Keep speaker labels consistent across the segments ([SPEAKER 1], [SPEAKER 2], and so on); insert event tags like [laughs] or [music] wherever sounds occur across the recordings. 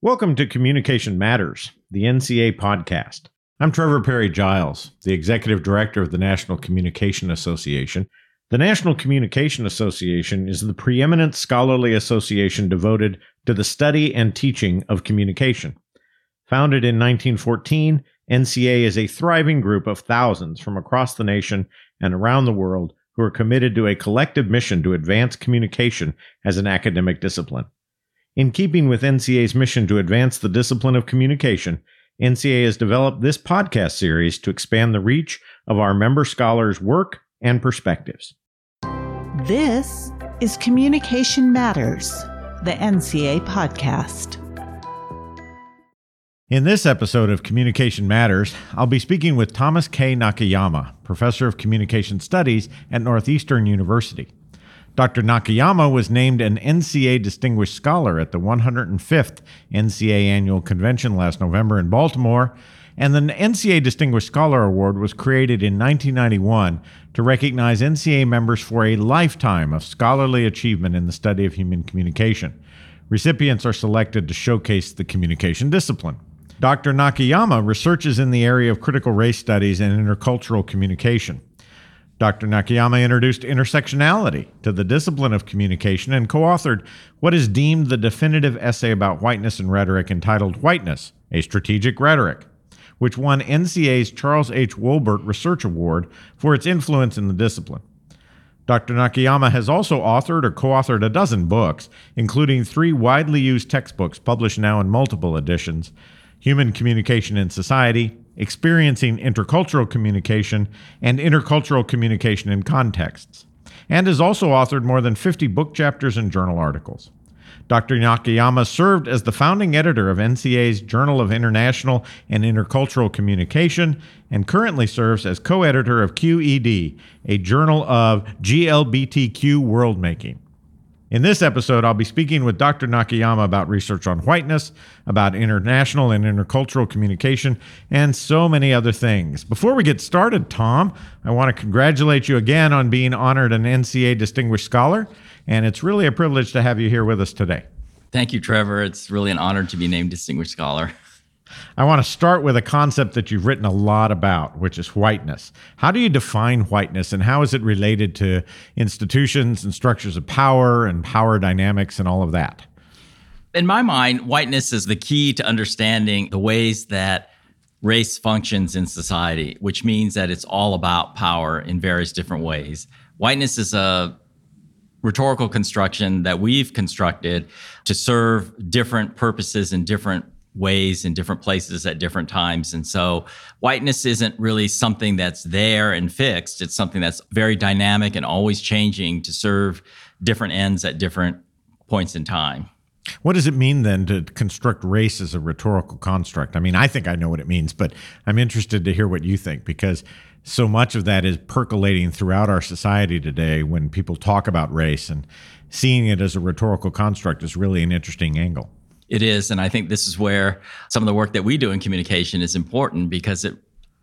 [SPEAKER 1] Welcome to Communication Matters, the NCA podcast. I'm Trevor Parry-Giles, the Executive Director of the National Communication Association. The National Communication Association is the preeminent scholarly association devoted to the study and teaching of communication. Founded in 1914, NCA is a thriving group of thousands from across the nation and around the world who are committed to a collective mission to advance communication as an academic discipline. In keeping with NCA's mission to advance the discipline of communication, NCA has developed this podcast series to expand the reach of our member scholars' work and perspectives.
[SPEAKER 2] This is Communication Matters, the NCA podcast.
[SPEAKER 1] In this episode of Communication Matters, I'll be speaking with Thomas K. Nakayama, professor of communication studies at Northeastern University. Dr. Nakayama was named an NCA Distinguished Scholar at the 105th NCA Annual Convention last November in Baltimore, and the NCA Distinguished Scholar Award was created in 1991 to recognize NCA members for a lifetime of scholarly achievement in the study of human communication. Recipients are selected to showcase the communication discipline. Dr. Nakayama researches in the area of critical race studies and intercultural communication. Dr. Nakayama introduced intersectionality to the discipline of communication and co authored what is deemed the definitive essay about whiteness and rhetoric entitled Whiteness, a Strategic Rhetoric, which won NCA's Charles H. Woolbert Research Award for its influence in the discipline. Dr. Nakayama has also authored or co authored a dozen books, including three widely used textbooks published now in multiple editions Human Communication in Society, experiencing intercultural communication and intercultural communication in contexts, and has also authored more than 50 book chapters and journal articles. Dr. Nakayama served as the founding editor of NCA's Journal of International and Intercultural Communication and currently serves as co editor of QED, a journal of GLBTQ worldmaking. In this episode, I'll be speaking with Dr. Nakayama about research on whiteness, about international and intercultural communication, and so many other things. Before we get started, Tom, I want to congratulate you again on being honored an NCA Distinguished Scholar, and it's really a privilege to have you here with us today.
[SPEAKER 3] Thank you, Trevor. It's really an honor to be named Distinguished Scholar. [laughs]
[SPEAKER 1] I want to start with a concept that you've written a lot about, which is whiteness. How do you define whiteness and how is it related to institutions and structures of power and power dynamics and all of that?
[SPEAKER 3] In my mind, whiteness is the key to understanding the ways that race functions in society, which means that it's all about power in various different ways. Whiteness is a rhetorical construction that we've constructed to serve different purposes in different ways in different places at different times. And so whiteness isn't really something that's there and fixed. It's something that's very dynamic and always changing to serve different ends at different points in time.
[SPEAKER 1] What does it mean then to construct race as a rhetorical construct? I mean, I think I know what it means, but I'm interested to hear what you think because so much of that is percolating throughout our society today when people talk about race and seeing it as a rhetorical construct is really an interesting angle.
[SPEAKER 3] It is. And I think this is where some of the work that we do in communication is important because it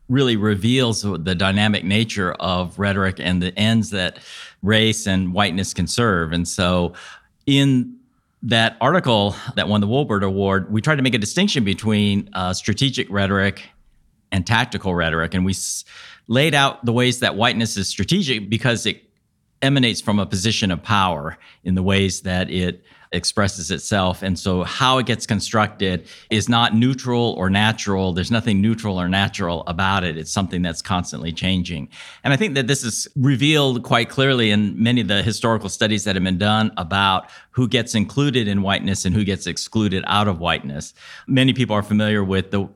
[SPEAKER 3] really reveals the dynamic nature of rhetoric and the ends that race and whiteness can serve. And so, in that article that won the Woolbert Award, we tried to make a distinction between uh, strategic rhetoric and tactical rhetoric. And we s- laid out the ways that whiteness is strategic because it emanates from a position of power in the ways that it expresses itself. And so, how it gets constructed is not neutral or natural. There's nothing neutral or natural about it. It's something that's constantly changing. And I think that this is revealed quite clearly in many of the historical studies that have been done about who gets included in whiteness and who gets excluded out of whiteness. Many people are familiar with the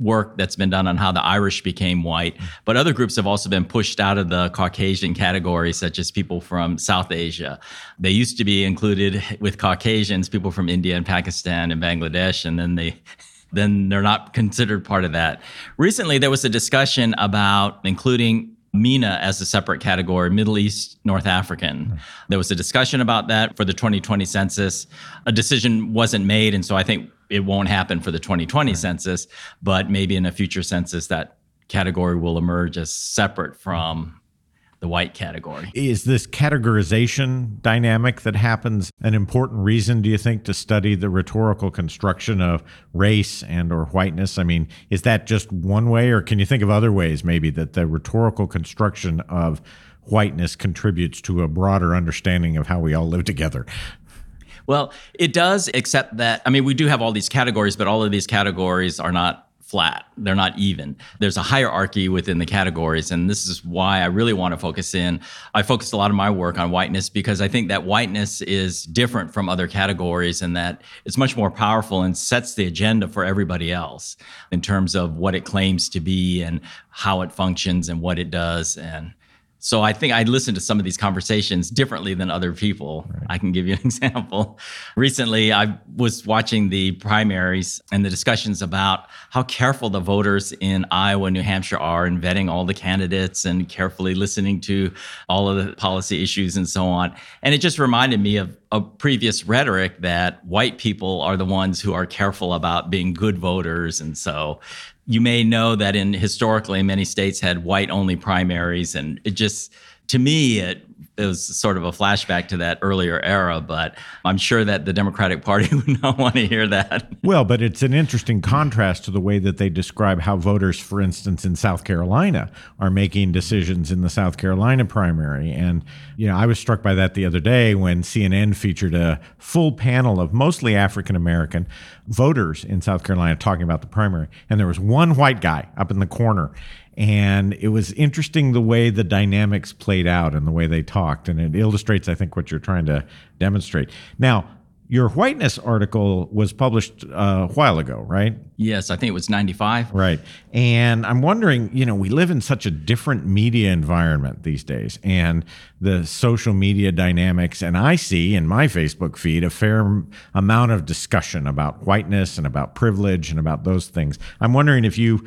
[SPEAKER 3] work that's been done on how the Irish became white, but other groups have also been pushed out of the Caucasian category, such as people from South Asia. They used to be included with Caucasians, people from India and Pakistan and Bangladesh, and then they [laughs] then they're not considered part of that. Recently, there was a discussion about including MENA as a separate category, Middle East, North African. There was a discussion about that for the 2020 census. A decision wasn't made, and so I think it won't happen for the 2020 right. census, but maybe in a future census that category will emerge as separate from the white category.
[SPEAKER 1] Is this categorization dynamic that happens an important reason, do you think, to study the rhetorical construction of race and or whiteness? I mean, is that just one way, or can you think of other ways maybe that the rhetorical construction of whiteness contributes to a broader understanding of how we all live together?
[SPEAKER 3] Well, it does, except that, I mean, we do have all these categories, but all of these categories are not flat. They're not even. There's a hierarchy within the categories. And this is why I really want to focus in. I focused a lot of my work on whiteness because I think that whiteness is different from other categories and that it's much more powerful and sets the agenda for everybody else in terms of what it claims to be and how it functions and what it does. And so I think I listen to some of these conversations differently than other people. Right. I can give you an [laughs] example. Recently, I was watching the primaries and the discussions about how careful the voters in Iowa, New Hampshire are in vetting all the candidates and carefully listening to all of the policy issues and so on. And it just reminded me of a previous rhetoric that white people are the ones who are careful about being good voters. And so you may know that in historically many states had white only primaries and it just to me it, it was sort of a flashback to that earlier era but i'm sure that the democratic party [laughs] would not want to hear that.
[SPEAKER 1] Well but it's an interesting contrast to the way that they describe how voters for instance in south carolina are making decisions in the south carolina primary. And you know i was struck by that the other day when cnn featured a full panel of mostly african american voters in south carolina talking about the primary. And there was one white guy up in the corner and it was interesting the way the dynamics played out and the way they talked. And it illustrates, I think, what you're trying to demonstrate. Now, your whiteness article was published uh, a while ago, right?
[SPEAKER 3] Yes, I think it was 95.
[SPEAKER 1] Right. And I'm wondering, you know, we live in such a different media environment these days and the social media dynamics. And I see in my Facebook feed a fair amount of discussion about whiteness and about privilege and about those things. I'm wondering if you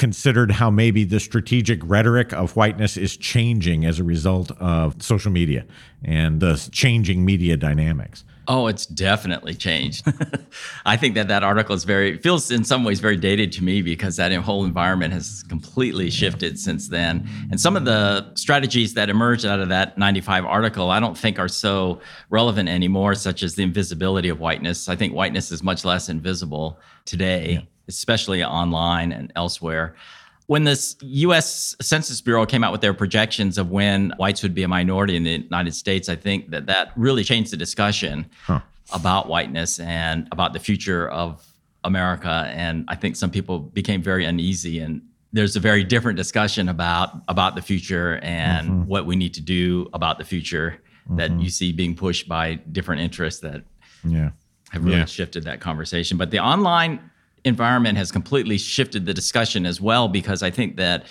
[SPEAKER 1] considered how maybe the strategic rhetoric of whiteness is changing as a result of social media and the changing media dynamics?
[SPEAKER 3] Oh, it's definitely changed. [laughs] I think that that article is very feels in some ways very dated to me because that whole environment has completely shifted since then. And some of the strategies that emerged out of that 95 article, I don't think are so relevant anymore, such as the invisibility of whiteness. I think whiteness is much less invisible today. Yeah especially online and elsewhere. When the US Census Bureau came out with their projections of when whites would be a minority in the United States, I think that that really changed the discussion huh. about whiteness and about the future of America. And I think some people became very uneasy and there's a very different discussion about about the future and mm-hmm. what we need to do about the future mm-hmm. that you see being pushed by different interests that yeah. have really yeah. shifted that conversation. But the online environment has completely shifted the discussion as well because I think that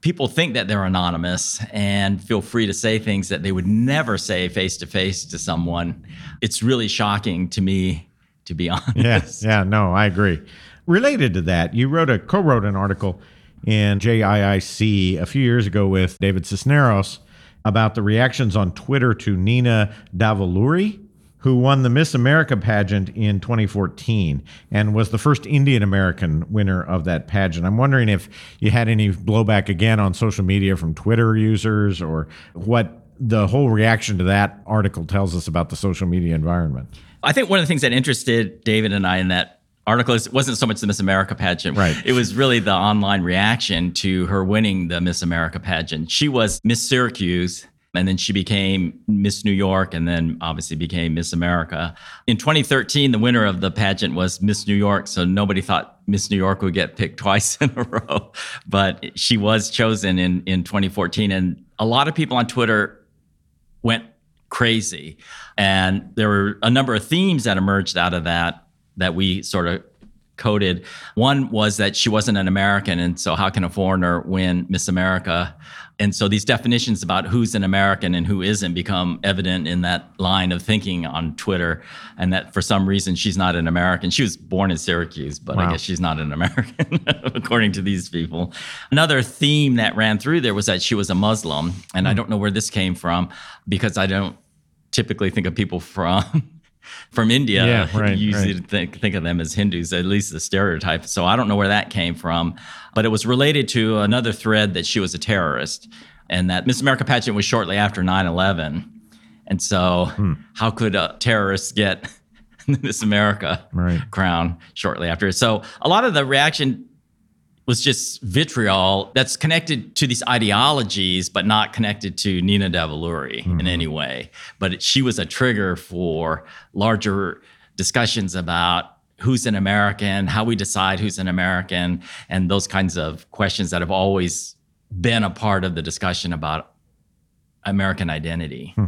[SPEAKER 3] people think that they're anonymous and feel free to say things that they would never say face to face to someone. It's really shocking to me, to be [laughs] honest.
[SPEAKER 1] Yes, yeah, yeah, no, I agree. Related to that, you wrote a co-wrote an article in JIIC a few years ago with David Cisneros about the reactions on Twitter to Nina Davuluri, who won the Miss America pageant in 2014 and was the first Indian American winner of that pageant. I'm wondering if you had any blowback again on social media from Twitter users or what the whole reaction to that article tells us about the social media environment.
[SPEAKER 3] I think one of the things that interested David and I in that article is, wasn't so much the Miss America pageant.
[SPEAKER 1] Right.
[SPEAKER 3] It was really the online reaction to her winning the Miss America pageant. She was Miss Syracuse and then she became Miss New York and then obviously became Miss America. In 2013, the winner of the pageant was Miss New York, so nobody thought Miss New York would get picked [laughs] twice in a row, but she was chosen in, in 2014. And a lot of people on Twitter went crazy. And there were a number of themes that emerged out of that that we sort of coded. One was that she wasn't an American, and so how can a foreigner win Miss America? And so these definitions about who's an American and who isn't become evident in that line of thinking on Twitter. And that for some reason she's not an American. She was born in Syracuse, but wow. I guess she's not an American, [laughs] according to these people. Another theme that ran through there was that she was a Muslim. And mm. I hmm. don't know where this came from because I don't typically think of people from from India.
[SPEAKER 1] Yeah, [laughs] right,
[SPEAKER 3] usually
[SPEAKER 1] right.
[SPEAKER 3] think think of them as Hindus, at least the stereotype. So I don't know where that came from, but it was related to another thread that she was a terrorist. and that Miss America pageant was shortly after 9 11. And so, hmm. how could a terrorist get [laughs] Miss America right. crown shortly after? So, a lot of the reaction was just vitriol that's connected to these ideologies, but not connected to Nina Davuluri mm-hmm. in any way. But it, she was a trigger for larger discussions about who's an American, how we decide who's an American, and those kinds of questions that have always been a part of the discussion about American identity. Hmm.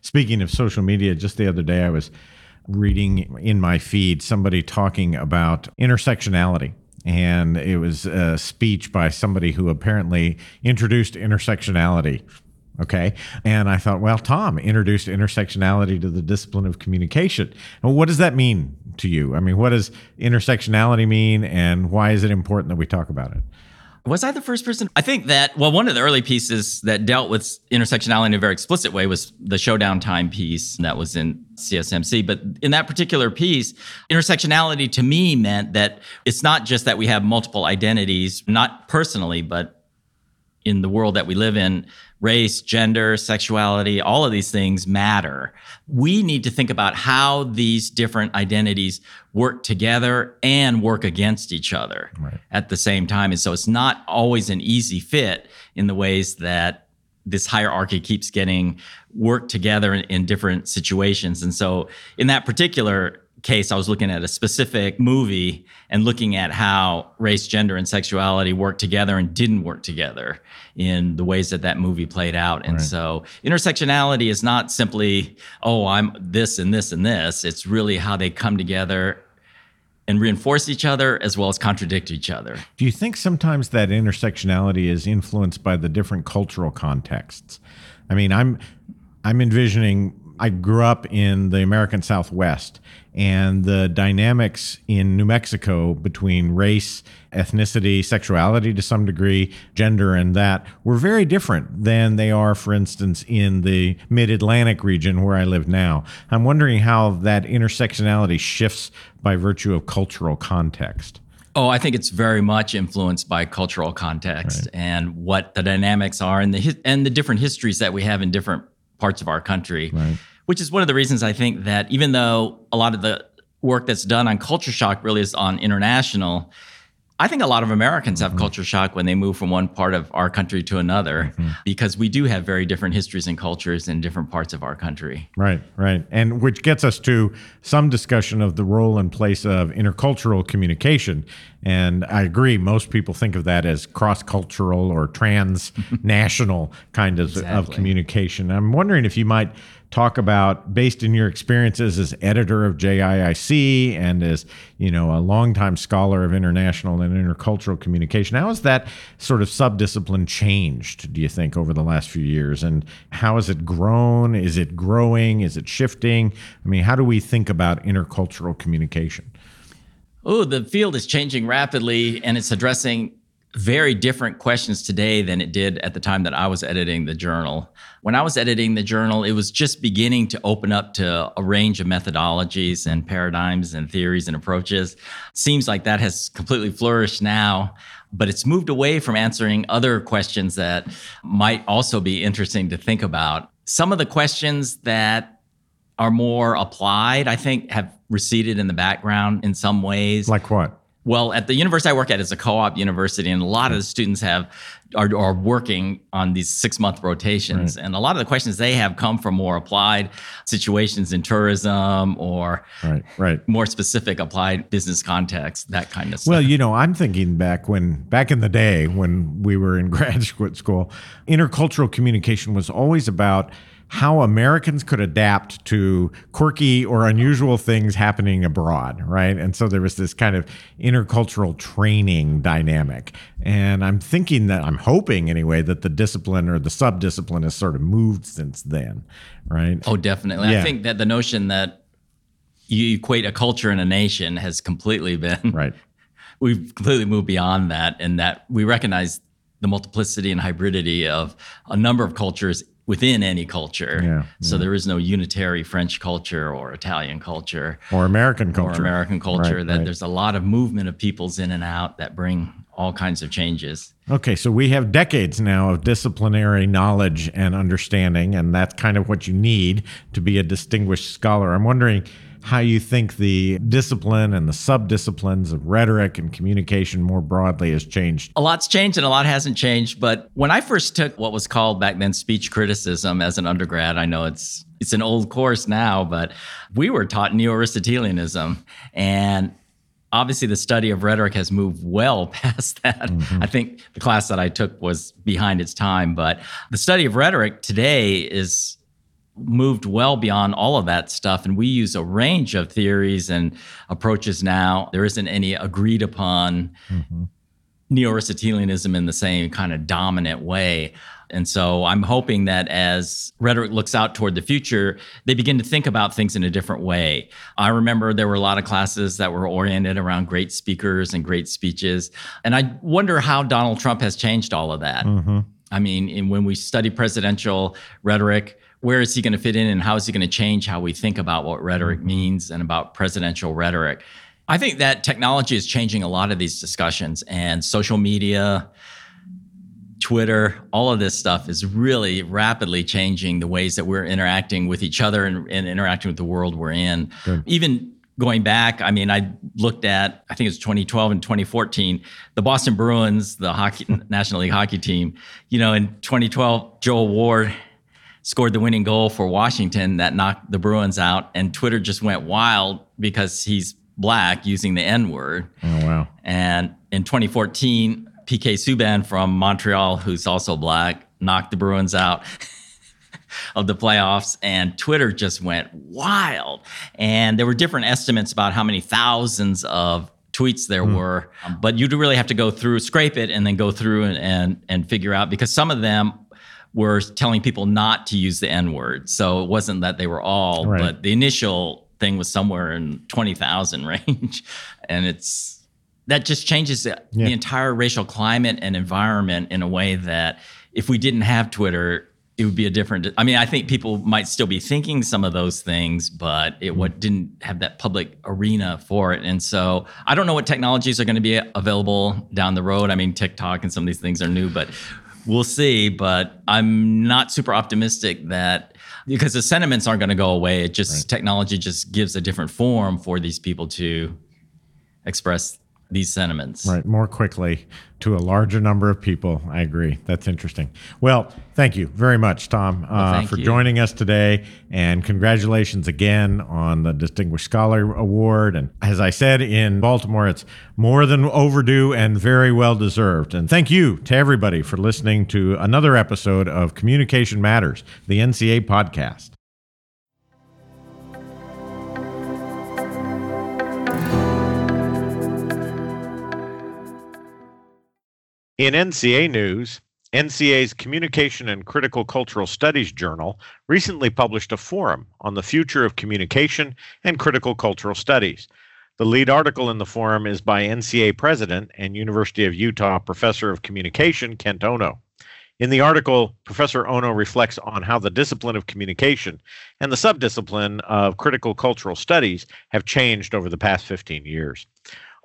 [SPEAKER 1] Speaking of social media, just the other day I was reading in my feed somebody talking about intersectionality. And it was a speech by somebody who apparently introduced intersectionality Okay. And I thought, well, Tom introduced intersectionality to the discipline of communication. What does that mean to you? I mean, what does intersectionality mean and why is it important that we talk about it?
[SPEAKER 3] Was I the first person? I think that, well, one of the early pieces that dealt with intersectionality in a very explicit way was the showdown time piece that was in CSMC. But in that particular piece, intersectionality to me meant that it's not just that we have multiple identities, not personally, but in the world that we live in, race, gender, sexuality, all of these things matter. We need to think about how these different identities work together and work against each other right. at the same time. And so it's not always an easy fit in the ways that this hierarchy keeps getting worked together in, in different situations. And so in that particular case, I was looking at a specific movie and looking at how race, gender, and sexuality work together and didn't work together in the ways that that movie played out. And right. so, intersectionality is not simply, oh, I'm this and this and this. It's really how they come together and reinforce each other as well as contradict each other.
[SPEAKER 1] Do you think sometimes that intersectionality is influenced by the different cultural contexts? I mean, I'm I'm envisioning I grew up in the American Southwest, and the dynamics in New Mexico between race, ethnicity, sexuality to some degree, gender, and that were very different than they are, for instance, in the mid Atlantic region where I live now. I'm wondering how that intersectionality shifts by virtue of cultural context.
[SPEAKER 3] Oh, I think it's very much influenced by cultural context right. and what the dynamics are and the and the different histories that we have in different parts of our country. Right. Which is one of the reasons I think that even though a lot of the work that's done on culture shock really is on international, I think a lot of Americans have mm-hmm. culture shock when they move from one part of our country to another mm-hmm. because we do have very different histories and cultures in different parts of our country.
[SPEAKER 1] Right, right. And which gets us to some discussion of the role and place of intercultural communication. And I agree, most people think of that as cross cultural or transnational [laughs] kind of, exactly. of communication. I'm wondering if you might talk about based in your experiences as editor of JIIC and as you know a longtime scholar of international and intercultural communication. How has that sort of subdiscipline changed? Do you think over the last few years, and how has it grown? Is it growing? Is it shifting? I mean, how do we think about intercultural communication?
[SPEAKER 3] Oh, the field is changing rapidly, and it's addressing very different questions today than it did at the time that I was editing the journal. When I was editing the journal, it was just beginning to open up to a range of methodologies and paradigms and theories and approaches. Seems like that has completely flourished now, but it's moved away from answering other questions that might also be interesting to think about. Some of the questions that are more applied, I think, have receded in the background in some ways.
[SPEAKER 1] Like what?
[SPEAKER 3] Well, at the university I work at is a co-op university, and a lot of the students have are, are working on these six month rotations, right. and a lot of the questions they have come from more applied situations in tourism or right, right. more specific applied business context, that kind of stuff.
[SPEAKER 1] Well, you know, I'm thinking back when back in the day when we were in [laughs] graduate school, intercultural communication was always about how Americans could adapt to quirky or unusual things happening abroad, right? And so there was this kind of intercultural training dynamic. And I'm thinking that, I'm hoping anyway, that the discipline or the subdiscipline has sort of moved since then, right?
[SPEAKER 3] Oh, definitely. Yeah. I think that the notion that you equate a culture and a nation has completely been
[SPEAKER 1] right. [laughs]
[SPEAKER 3] We've completely moved beyond that, and that we recognize the multiplicity and hybridity of a number of cultures within any culture. Yeah, so yeah. there is no unitary French culture or Italian culture
[SPEAKER 1] or American culture
[SPEAKER 3] or American culture. Right, that right. there's a lot of movement of peoples in and out that bring all kinds of changes.
[SPEAKER 1] Okay, so we have decades now of disciplinary knowledge and understanding, and that's kind of what you need to be a distinguished scholar. I'm wondering how you think the discipline and the subdisciplines of rhetoric and communication more broadly has changed.
[SPEAKER 3] A lot's changed and a lot hasn't changed. But when I first took what was called back then speech criticism as an undergrad, I know it's it's an old course now, but we were taught Neo-Aristotelianism. And obviously the study of rhetoric has moved well [laughs] past that. Mm-hmm. I think the class that I took was behind its time, but the study of rhetoric today is moved well beyond all of that stuff. And we use a range of theories and approaches now. There isn't any agreed upon mm-hmm. Neo Aristotelianism in the same kind of dominant way. And so I'm hoping that as rhetoric looks out toward the future, they begin to think about things in a different way. I remember there were a lot of classes that were oriented around great speakers and great speeches. And I wonder how Donald Trump has changed all of that. Mm-hmm. I mean, when we study presidential rhetoric, where is he going to fit in and how is he going to change how we think about what rhetoric mm-hmm. means and about presidential rhetoric? I think that technology is changing a lot of these discussions and social media, Twitter, all of this stuff is really rapidly changing the ways that we're interacting with each other and, and interacting with the world we're in. Good. Even going back, I mean, I looked at, I think it was 2012 and 2014, the Boston Bruins, the hockey [laughs] National League hockey team. You know, in 2012, Joel Ward scored the winning goal for Washington that knocked the Bruins out, and Twitter just went wild because he's black using the N word.
[SPEAKER 1] Oh wow!
[SPEAKER 3] And in 2014, PK Subban from Montreal, who's also black, knocked the Bruins out. [laughs] of the playoffs and Twitter just went wild. And there were different estimates about how many thousands of tweets there mm. were, but you'd really have to go through, scrape it, and then go through and, and and figure out because some of them were telling people not to use the N word. So it wasn't that they were all, right. but the initial thing was somewhere in 20,000 [laughs] range. and it's, that just changes the, yeah. the entire racial climate and environment in a way that if we didn't have Twitter, it would be a different i mean i think people might still be thinking some of those things but it mm-hmm. what didn't have that public arena for it and so i don't know what technologies are going to be available down the road i mean tiktok and some of these things are new but we'll see. But I'm not super optimistic that because the sentiments aren't going to go away. It just right. technology just gives a different form for these people to express these sentiments.
[SPEAKER 1] Right, more quickly to a larger number of people. I agree. That's interesting. Well, thank you very much, Tom, uh, for you. joining us today. And congratulations again on the Distinguished Scholar Award. And as I said in Baltimore, it's more than overdue and very well deserved. And thank you to everybody for listening to another episode of Communication Matters, the NCA podcast. In NCA news, NCA's Communication and Critical Cultural Studies Journal recently published a forum on the future of communication and critical cultural studies. The lead article in the forum is by NCA President and University of Utah Professor of Communication Kent Ono. In the article, Professor Ono reflects on how the discipline of communication and the subdiscipline of critical cultural studies have changed over the past 15 years.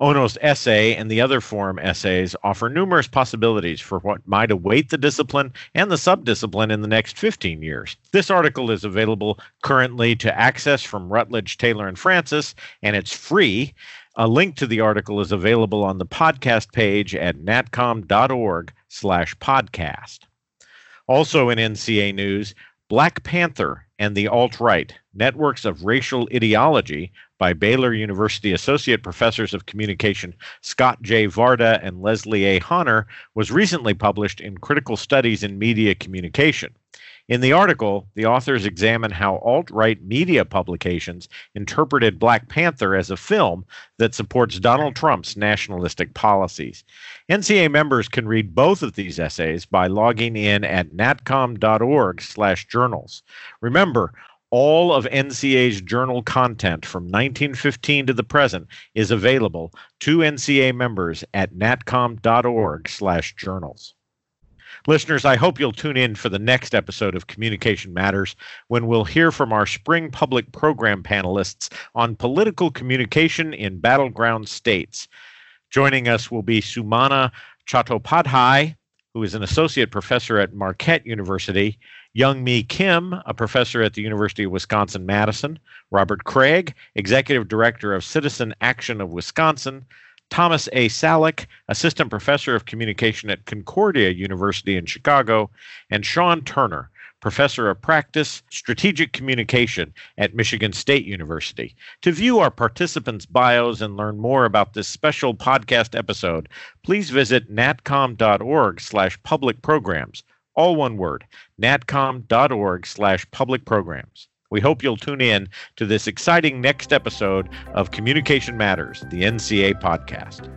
[SPEAKER 1] Ono's essay and the other forum essays offer numerous possibilities for what might await the discipline and the subdiscipline in the next 15 years. This article is available currently to access from Routledge, Taylor, and Francis, and it's free. A link to the article is available on the podcast page at natcom.org slash podcast. Also in NCA News, Black Panther and the Alt-Right, Networks of Racial Ideology by Baylor University Associate Professors of Communication Scott J. Varda and Leslie A. Hahner was recently published in Critical Studies in Media Communication. In the article, the authors examine how alt right media publications interpreted Black Panther as a film that supports Donald Trump's nationalistic policies. NCA members can read both of these essays by logging in at natcom.org/journals. Remember, all of NCA's journal content from 1915 to the present is available to NCA members at natcom.org/journals. Listeners, I hope you'll tune in for the next episode of Communication Matters when we'll hear from our spring public program panelists on political communication in battleground states. Joining us will be Sumana Chattopadhyay, who is an associate professor at Marquette University, Young Mie Kim, a professor at the University of Wisconsin Madison, Robert Craig, executive director of Citizen Action of Wisconsin, Thomas A. Salik, assistant professor of communication at Concordia University in Chicago, and Sean Turner, professor of practice strategic communication at Michigan State University. To view our participants' bios and learn more about this special podcast episode, please visit natcom.org slash public programs. All one word, natcom.org slash public programs. We hope you'll tune in to this exciting next episode of Communication Matters, the NCA podcast.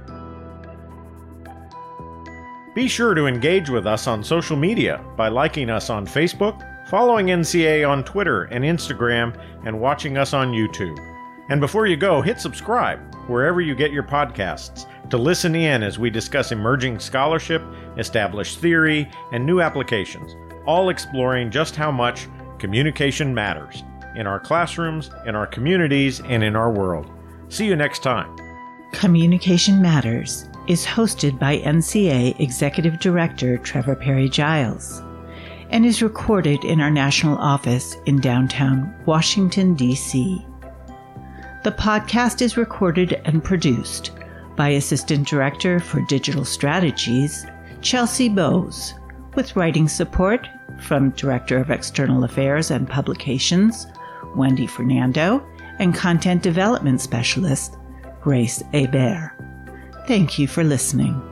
[SPEAKER 1] Be sure to engage with us on social media by liking us on Facebook, following NCA on Twitter and Instagram, and watching us on YouTube. And before you go, hit subscribe wherever you get your podcasts to listen in as we discuss emerging scholarship, established theory, and new applications, all exploring just how much communication matters in our classrooms, in our communities, and in our world. See you next time.
[SPEAKER 2] Communication Matters is hosted by NCA Executive Director Trevor Parry-Giles and is recorded in our national office in downtown Washington, D.C. The podcast is recorded and produced by Assistant Director for Digital Strategies, Chelsea Bowes, with writing support from Director of External Affairs and Publications, Wendy Fernando, and Content Development Specialist, Grace Hebert. Thank you for listening.